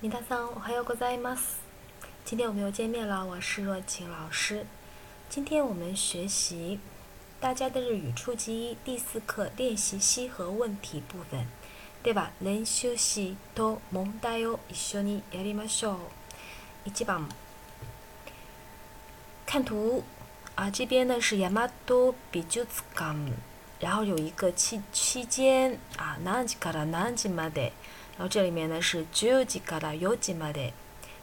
米大桑，我还有ございます。今天我们又见面了，我是若晴老师。今天我们学习大家的日语初级一第四课练习西和问题部分。では練習しと問題を一緒にやりましょう。一番看图啊，这边呢是ヤマト美術館，然后有一个期期间啊，何時から何時まで。 然后这里面呢是10時から4時まで，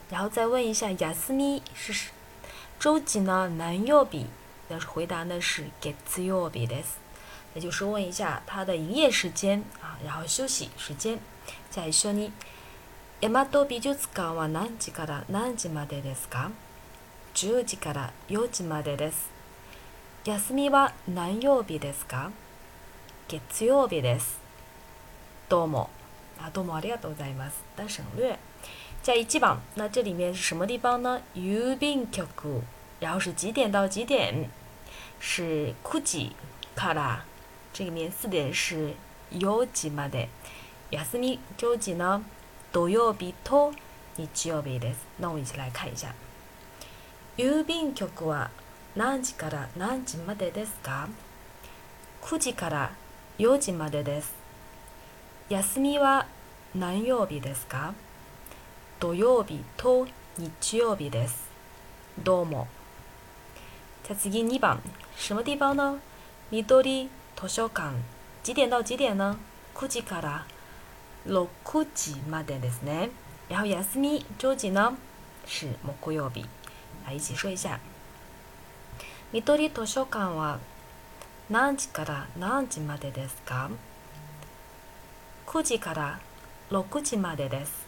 然后再问一下休み是周几呢？南曜日，要是回答呢是月曜日です，也就是问一下它的营业时间啊，然后休息时间。じゃあ一緒に大和美術館は何時から何時までですか？10時から4時までです。休みは何曜日ですか？月曜日です。どうも。啊，多么ありがとうございます。但省略。加一记榜，那这里面是什么地方呢？郵便局，然后是几点到几点？是9時から。这里面四点是4時まで。休み周几呢？土曜日と日曜日です。那我们一起来看一下。郵便局は何時から何時までですか？9時から4時までです。休みは何曜日ですか？土曜日と日曜日です。どうも。じゃ次2番。什么地方呢？緑図書館。几点到几点呢 ?9 時から6時までですね。然后休み周几呢？是木曜日。来一起说一下。緑図書館は何時から何時までですか？9時から6時までです。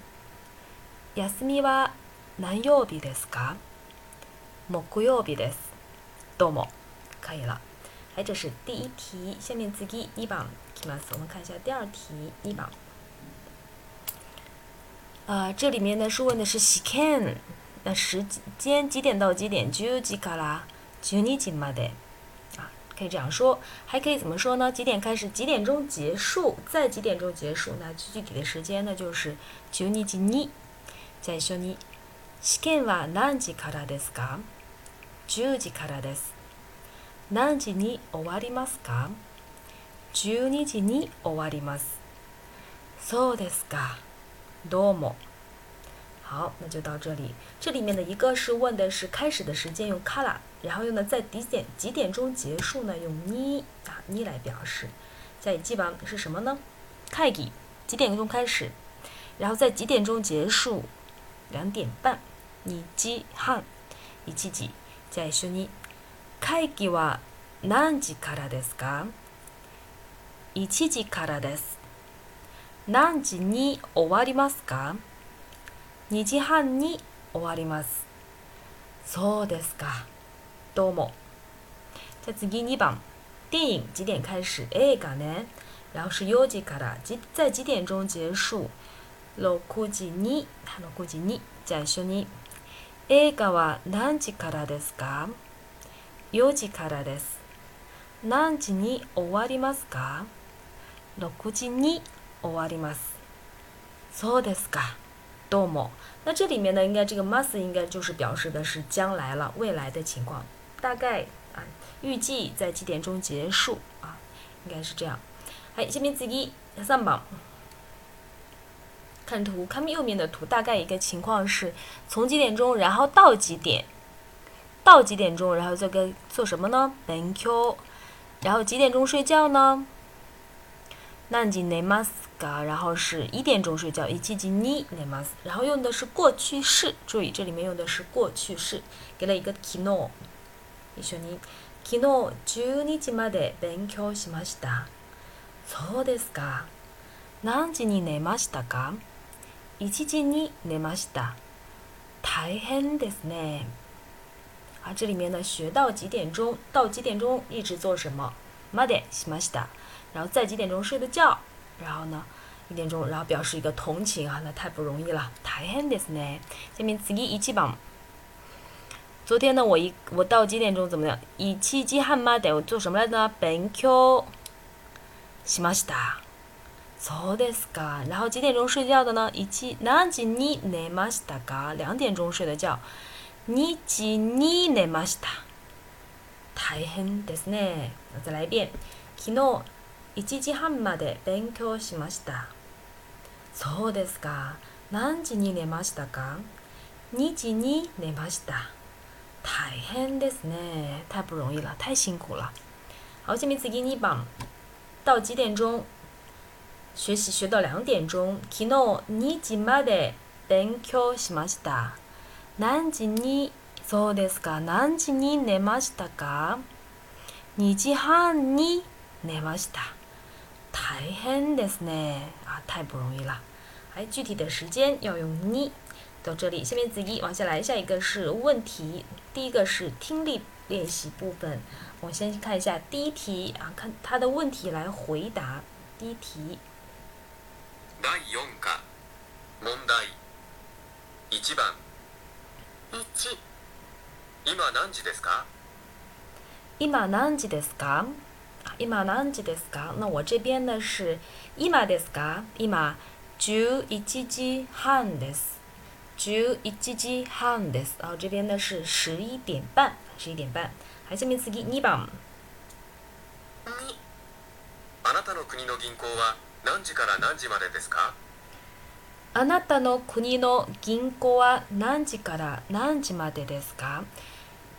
休みは何曜日ですか？木曜日です。どうも。可以了。哎，这是第一题。下面次一番きます。我们看一下第二题一番。啊，这里面呢是问的是試験，那时间几点到几点？10時から12時まで。可以这样说，还可以怎么说呢？几点开始？几点钟结束？在几点钟结束？那具体的时间呢？就是十二時に。じゃあ一緒に。試験は何時からですか？10時からです。何時に終わりますか？12時に終わります。そうですか。どうも。好，那就到这里。这里面的一个是问的是开始的时间用卡拉，然后用的在几点几点钟结束呢？用你啊你来表示。在记吧是什么呢？开几几点钟开始，然后在几点钟结束？两点半。你几半？一七几？在说你开几は何時からですか？一時からです。何時に終わりますか ？2時半に終わります。そうですか。どうも。じゃ次2番。电影几点开始？映画ね。然后是4時から几在几点钟结束？6時に6時にじゃあ一緒に。映画は何時からですか ?4 時からです？何時に終わりますか ?6 時に終わります。そうですか。どうも。那这里面呢，应该这个 must 应该就是表示的是将来了，未来的情况。大概啊，预计在几点钟结束啊？应该是这样。好，下面次一三番。看图，看右面的图，大概一个情况是从几点钟，然后到几点？到几点钟，然后这个做什么呢？勉強。然后几点钟睡觉呢？ 何時寝ますか？然后是一点钟睡觉，一時に寝ます。然后用的是过去式，注意这里面用的是过去式，给了一个昨日。一緒に昨日12時まで勉強しました。そうですか。何時に寝ましたか？1時に寝ました。大変ですね。啊，这里面呢，学到几点钟，到几点钟？一直做什么？までしました。然后在几点钟睡的觉，然后呢，一点钟，然后表示一个同情啊，那太不容易了，大変ですね。下面次一起榜。昨天呢，我一我到几点钟怎么样？一七几半まで我做什么来着？勉強しました。 そうですか。然后几点钟睡觉的呢？一起何時に寝ましたか？两点钟睡的觉。二時に寝ました。大変ですね。再来一遍。昨日 1時半まで勉強しました。そうですか。何時に寝ましたか？2時に寝ました。大変ですね。太不容易了，太辛苦了。好，下面次ぎ2番。到几点钟？学习学到两点钟。昨日2時まで勉強しました。何時に？そうですか。何時に寝ましたか ?2 時半に寝ました。大変ですね。啊，太不容易了。还具体的时间要用你。到这里，下面子一往下来，下一个是问题。第一个是听力练习部分。我先看一下第一题啊，看他的问题来回答。第一题，第4課問題1番1今何時ですか今何時ですか？ 啊，今何時ですか？那我这边呢是今ですか？今十一時半です。十一時半です。然后这边呢是十一点半，十一点半。还下面次ぎ2番。2あなたの国の銀行は何時から何時までですか？あなたの国の銀行は何時から何時までですか？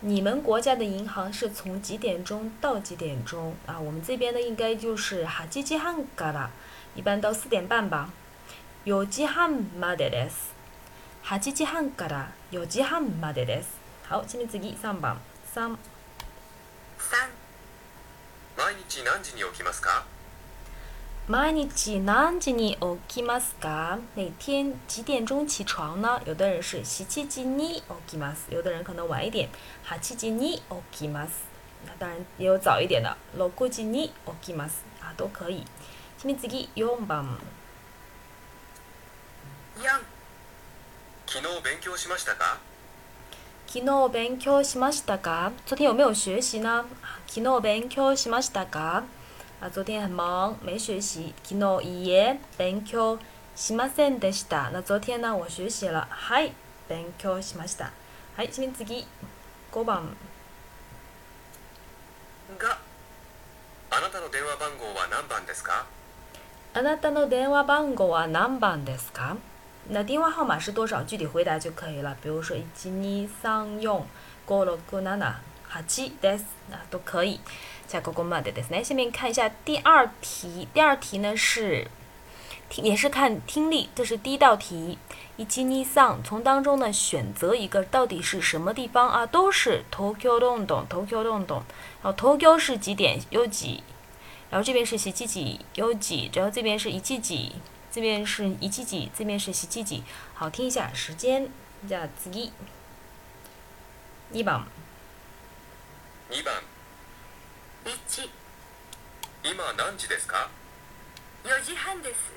你们国家的银行是从几点钟到几点钟啊？我们这边呢应该就是8時半から，一般到四点半吧。4時半までです。8時半から4時半までです。好，下面次3番。3 3毎日何時に起きますか 毎日何時に起きますか？每天几点钟起床呢？有的人是7時に起きます，有的人可能晚一点8時に起きます。那当然也有早一点的6時に起きます啊，都可以。下面次4番。4昨日勉強しましたか？昨日勉強しましたか？昨天有没有学习呢？昨日勉強しましたか？啊，昨天很忙，没学习。昨日いいえ勉強しませんでした。那昨天呢，我学习了。はい、勉強しました。はい、下面次5番。5あなたの電話番号は何番ですか？あなたの電話番号は何番ですか？那电话号码是多少？具体回答就可以了。比如说一二三四五六七八です，那都可以。じゃあここまでですね。下面看一下第二题。第二题呢是听也是看听力，这是第一道题。一二三，从当中呢选择一个到底是什么地方啊？都是東京ロンドン，東京ロンドン。然后東京是几点？有几？然后这边是洗七几有几，然后这边是一七几，这边是一七几，这边是洗七几。好，听一下时间。じゃあ次。2番。 2番1今何時ですか？4時半です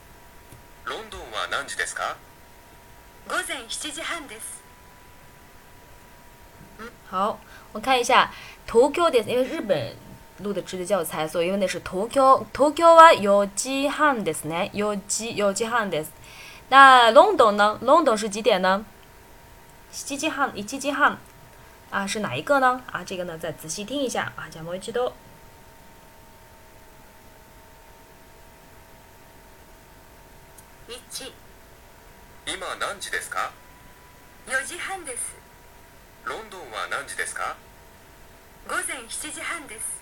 ロンドンは何時ですか？午前7時半です好，我看一下東京です，因为日本录的纸的教材，所以用的是東京。東京は4時半ですね。4時4時半です。那 London 呢？London 是几点呢？7時半、1時半啊，是哪一个呢？啊，这个呢再仔细听一下啊，じゃあもう一度。1今何時ですか？4時半ですロンドンは何時ですか？午前7時半です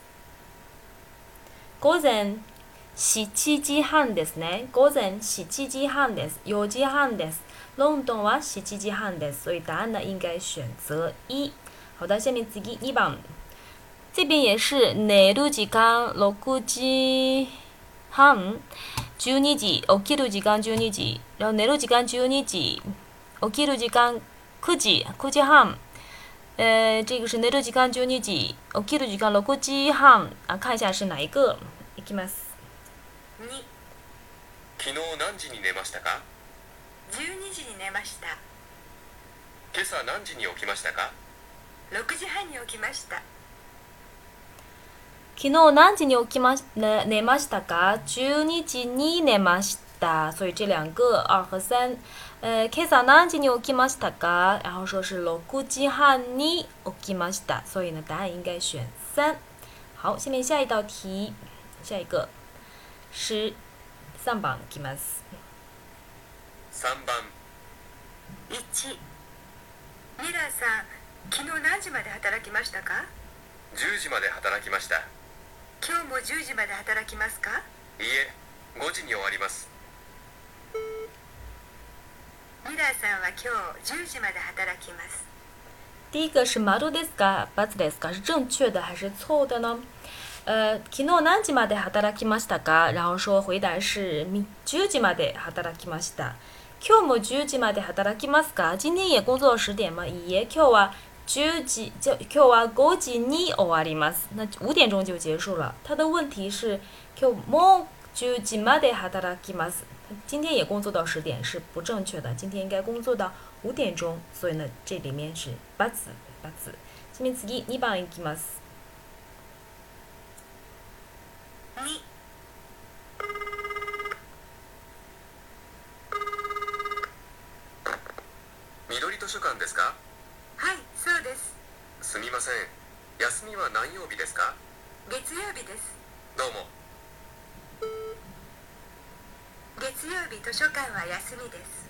午前7時半ですね。午前7時半です。4時半です。ロンドンは7時半です。所以答案呢应该选择一。好的，下面次一番。这边也是寝る時間6時半、12時、起きる時間12時、然后寝る時間12時、起きる時間9時、9時半。呃，这个是寝る時間12時、起きる時間6時半啊，看一下是哪一个。いきます。2昨日何時に寝ましたか？12時に寝ました今朝何時に起きましたか？6時半に起きました昨日何時に起きまし寝寝ましたか？12時に寝ました。所以这两个二和三，呃，今朝何時に起きましたか？然后说是6時半に起きました，所以呢，答案应该选三。好，下面下一道题，下一个是三番いきます。3番1ミラーさん昨日何時まで働きましたか？10時まで働きました今日も10時まで働きますか？いいえ5時に終わりますミラーさんは今日10時まで働きます第一个是丸ですか、×ですか，是正确的还是错误的呢？呃，昨日何時まで働きましたか？然后说回答是み10時まで働きました。今日も10時まで働きますか？今天也工作到十点吗？いいえ、今日は10時就今日は5時に終わります。那五点钟就结束了。他的问题是今日も10時まで働きます。今天也工作到十点是不正确的，今天应该工作到五点钟，所以呢，这里面是八字八字。下面次2番いきます。2緑図書館ですか？はいそうですすみません休みは何曜日ですか？月曜日ですどうも月曜日図書館は休みです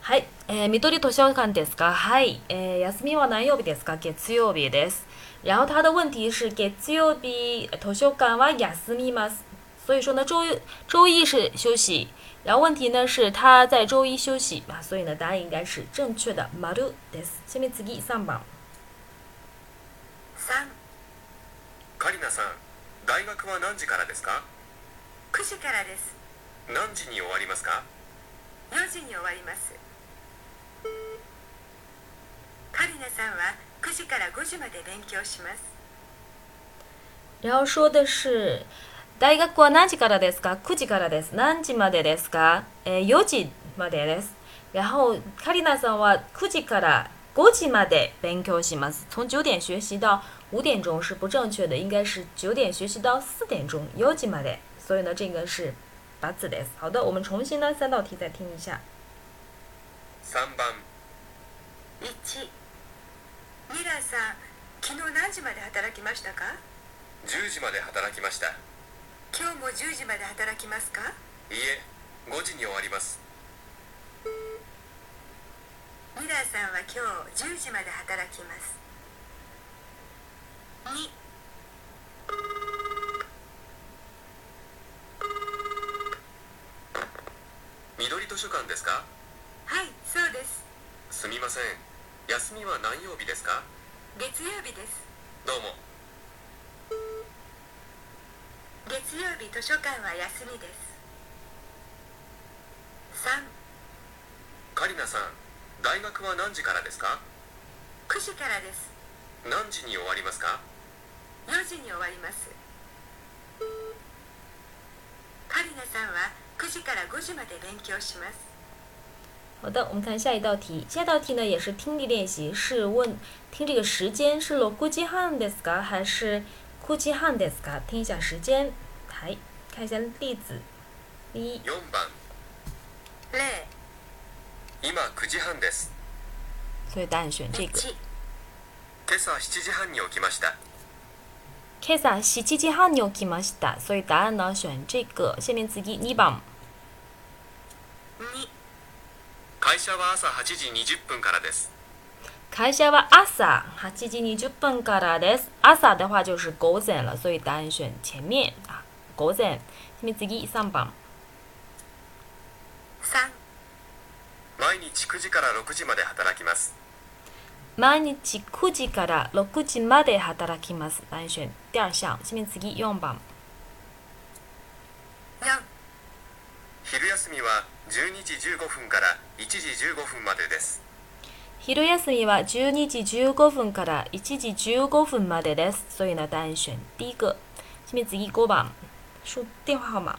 はい、えー、緑図書館ですか？はい、えー、休みは何曜日ですか？月曜日です。然后他的问题是月曜日図書館は休みます。所以说呢，周周一是休息，然后问题呢是他在周一休息啊，所以呢答案应该是正确的。丸です。下面次3番。 3カリナさん大学は何時からですか9時からです何時に終わりますか4時に終わりますカリナさんは9時から5時まで勉強します然后说的是 大学は何時からですか？9時からです。何時までですか、えー、4時までです。然后カリナさんは9時から5時まで勉強します。从9点学习到5点钟是不正确的，应该是9点学习到4点钟4時まで。所以呢，这个是八字です。好的，我们重新呢三道题再听一下。3番1ミラーさん昨日何時まで働きましたか？10時まで働きました今日も10時まで働きますか？いいえ5時に終わります。ミラーさんは今日10時まで働きます。2緑図書館ですか？はいそうです。すみません。休みは何曜日ですか？月曜日です。どうも月曜日図書館は休みです。3カリナさん大学は何時からですか？9時からです。何時に終わりますか？4時に終わります。カリナさんは9時から5時まで勉強します。好的，我们看下一道题。下一道题呢也是听力练习，是问听这个时间是6時半ですか？还是9時半ですか？听一下时间。はい、看一下例子。一，4番0今9時半です所以答案选这个。1今朝7時半に起きました今朝7時半に起きました，所以答案呢选这个。下面次2番。2会社は朝8時20分からです会社は朝8時20分からです。朝的话就是午前了，所以答案选前面啊，午前。下面次3番。3毎日9時から6時まで働きます毎日9時から6時まで働きます。答案选第二项。下面次4番。4昼休みは12時15分から1時15分までです昼休みは12時15分から1時15分までです。所以呢，答案选第一个。下面次5番。输电话号码。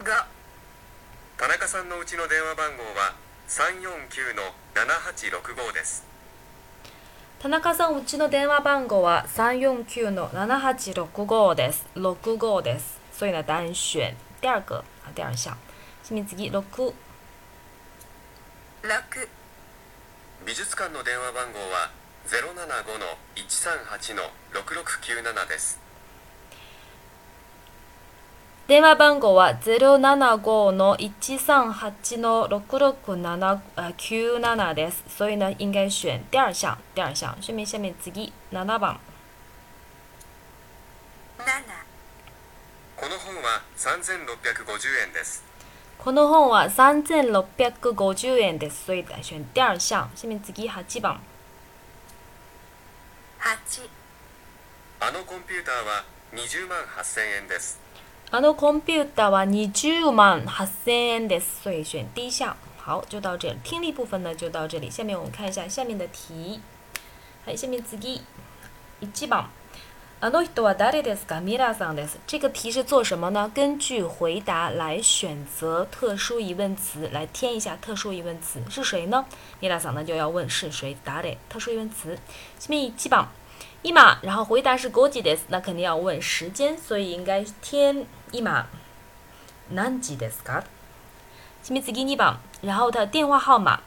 5田中さんのうちの電話番号は349の7865です田中さん、うちの電話番号は349の7865です。65です。所以呢，答案选第二个啊，第二项。下面次6 6美術館の電話番号は075の138の6697です電話番号は075の138の6697です。所以呢，应该选第二项。第二项。下面下面次7番。7この本は3650円ですこの本は3650円です。所以选第二项。下面次8番。8あのコンピューターは20万8000円ですあのコンピューターは20万8000円です。所以选第一项。好，就到这里。听力部分呢就到这里。下面我们看一下下面的题。はい、下面次1番。あの人は誰ですか？ミラさんです。这个题是做什么呢？根据回答来选择特殊疑问词，来填一下特殊疑问词是谁呢？ミラさん呢就要问是谁，誰？特殊疑问词。下面1番。今，然后回答是5時です，那肯定要问时间，所以应该填今何時ですか？下面次2番，然后他的电话号码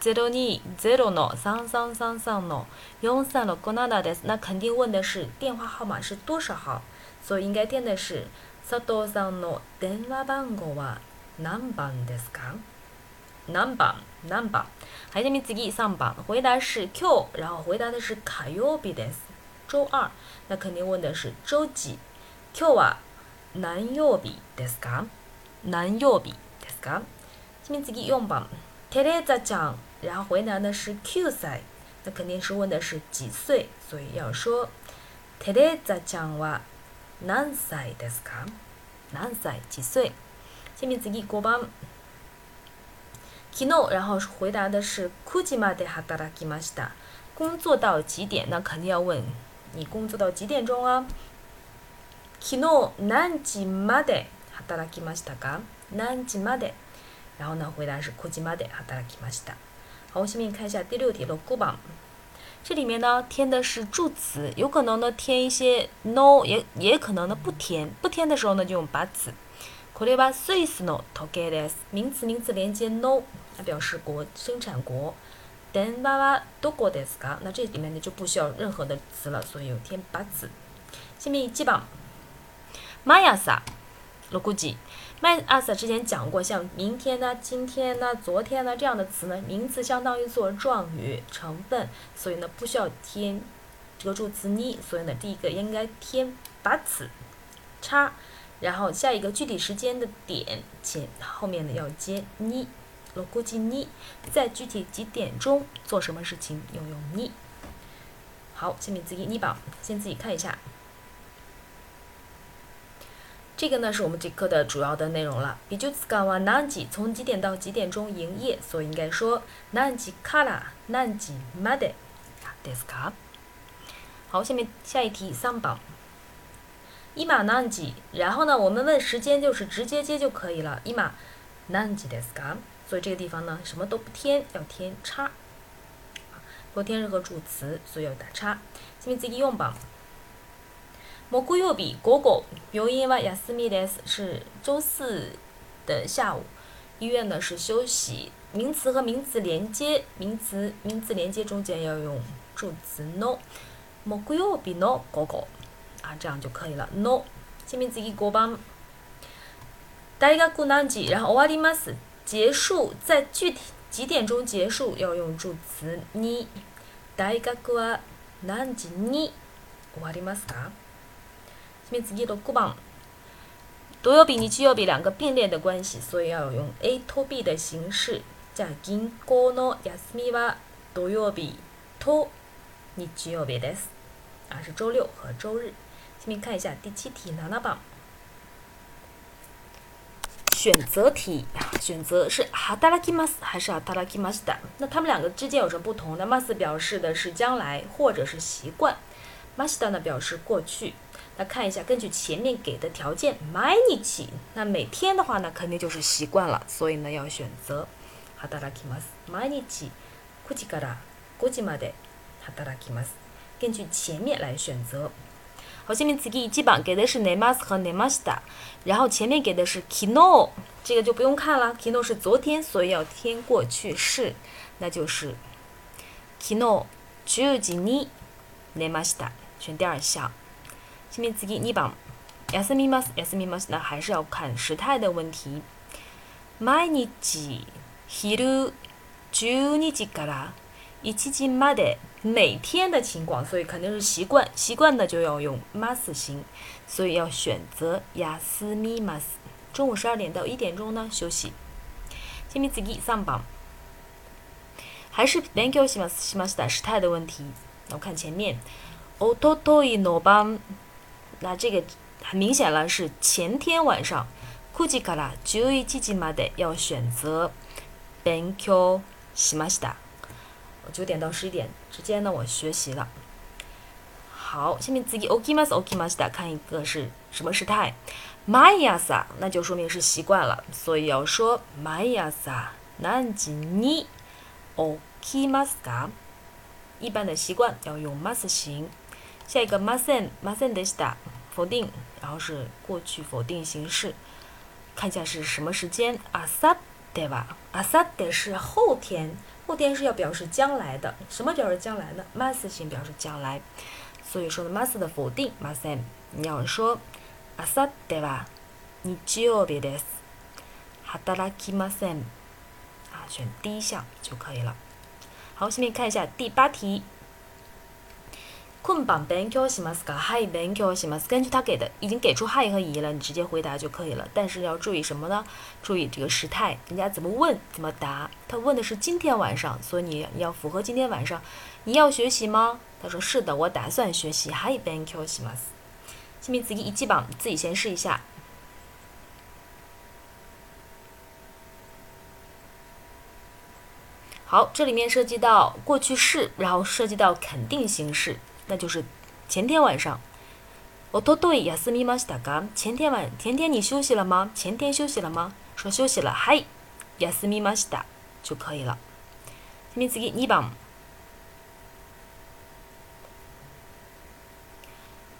020の3333の4367です，那肯定问的是电话号码是多少号，所以应该填的是佐藤さんの電話番号は何番ですか？何番？何番？还下面次3番，回答是今日，然后回答的是火曜日です。周二，那肯定问的是周几？今日は何曜日ですか？何曜日ですか？次4番，テレザちゃん，然后回答的是9歳，那肯定是问的是几岁，所以要说テレザちゃんは何歳ですか？何歳几岁？下面次5番。昨日，然后回答的是9時まで働きました。工作到几点？那肯定要问你工作到几点钟啊？昨日何時まで働きましたか？何時まで？然后呢，回答是9時まで働きました。好，下面看一下第六题6番。这里面呢填的是助词，有可能呢填一些 no，也也可能呢不填。不填的时候呢就用把词。これはスイスの時計です。名词名词连接 no，它表示国生产国。電話はどこですか？那这里面呢就不需要任何的词了，所以有填把词。下面1番。毎朝6時。 毎朝之前讲过，像明天呢、今天呢、昨天呢这样的词呢，名词相当于做状语成分，所以呢不需要添这个助词に，所以呢第一个应该添把词叉，然后下一个具体时间的点前后面呢要接に。6時に在具体几点钟做什么事情要用に。好，下面次2番，先自己看一下。 这个呢是我们这课的主要的内容了。美術館は何時？从几点到几点钟营业？所以应该说何時から何時までですか？好，下面下一题3番。今何時？然后呢，我们问时间就是直接接就可以了。今何時ですか？所以这个地方呢，什么都不添，要添叉，不添任何助词，所以要打叉。下面次4番。 木曜日午後、病院は休みです，是周四的下午，医院呢是休息。名词和名词连接，名词名词连接中间要用助词 no。木曜日の午後啊，这样就可以了。no。下面次5番。大学何時？然後終わります。结束在具体几点钟结束要用助词に。大学は何時に終わりますか？ 下面次6番。土曜日、日曜日两个并列的关系，所以要用 A と B 的形式。じゃあ銀行の休みは土曜日と日曜日です。啊，是周六和周日。下面看一下第七题7番。选择题，选择是働きます还是働きました？那它们两个之间有什么不同呢？ます表示的是将来或者是习惯，ました呢表示过去。 那看一下，根据前面给的条件，毎日，那每天的话呢，肯定就是习惯了，所以呢要选择働きます。毎日9時から5時まで 働きます。根据前面来选择。好，下面次一番给的是寝ます和寝ました，然后前面给的是昨日，这个就不用看了。昨日是昨天，所以要添过去式，那就是昨日10時に寝ました。选第二项。 下面次二番休みます休みます，那还是要看时态的问题。毎日昼12時から1時まで。每天的情况，所以肯定是习惯，习惯的就要用 mas 型，所以要选择 yasumi mas。中午十二点到一点钟呢休息。下面次三番，还是勉強しますしました时态的问题。那我看前面，おとといの晩， 那这个很明显了是前天晚上。9時から11時まで要选择勉強しました。九点到十一点之间呢，我学习了。好，下面自己 okimas okimas 的看一个是什么时态？mayasa 那就说明是习惯了，所以要说 mayasa nanji ni okimas ga。一般的习惯要用 mas 型。 下一个 masen masen deshita 否定，然后是过去否定形式。看一下是什么时间？asade 吧，asade 是后天。后天是要表示将来的，什么表示将来呢？mas 型表示将来，所以说呢，mas 的否定，masen，你要说，asa de wa nichiyobi desu，hataraki masen，啊，选第一项就可以了。好，下面看一下第八题。困版勉強しますか？はい、勉強します。根据他给的，已经给出はい和疑了，你直接回答就可以了。但是要注意什么呢？注意这个时态，人家怎么问怎么答。他问的是今天晚上，所以你要符合今天晚上。你要学习吗？他说是的，我打算学习。はい、勉強します。下面自己一记榜，自己先试一下。好，这里面涉及到过去式，然后涉及到肯定形式。 那就是前天晚上。おととい休みましたか？前天晚前天你休息了吗？前天休息了吗？说休息了，はい、休みました就可以了。下面次二番。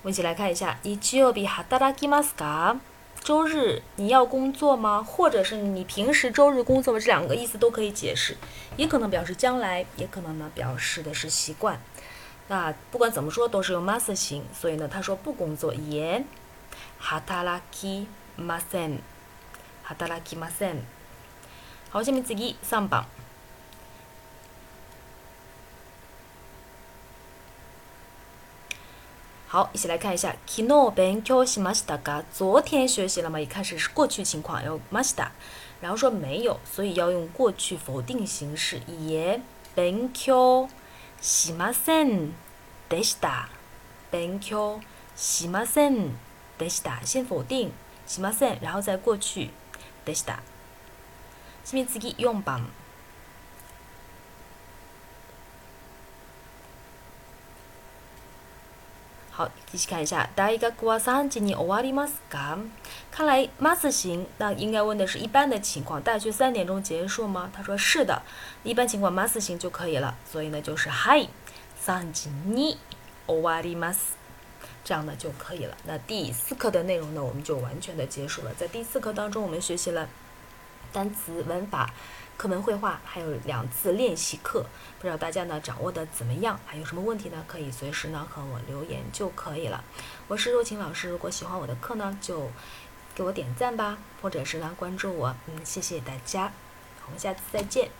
我们一起来看一下。日曜日働きますか？周日你要工作吗？或者是你平时周日工作吗？这两个意思都可以解释，也可能表示将来，也可能呢表示的是习惯。 那不管怎么说都是用 mas 型，所以呢，他说不工作也，hataraki masen，hataraki masen。好，下面次三番。好，一起来看一下。昨日勉強しましたか？昨天学习了吗？一开始是过去情况，要ました，然后说没有，所以要用过去否定形式也勉強。 しませんでした。勉強しませんでした。先否定しません，然后再过去でした。下面次4番。好，一起看一下。大学は3時に終わりますか？看来 mas 型，那应该问的是一般的情况，大学三点钟结束吗？他说是的，一般情况 mas 型就可以了。所以呢，就是はい3時に終わります，这样呢就可以了。那第四课的内容呢，我们就完全的结束了。在第四课当中，我们学习了单词、文法。 课文绘画还有两次练习课，不知道大家呢掌握的怎么样？还有什么问题呢？可以随时呢和我留言就可以了。我是若晴老师，如果喜欢我的课呢，就给我点赞吧，或者是呢关注我。嗯，谢谢大家，我们下次再见。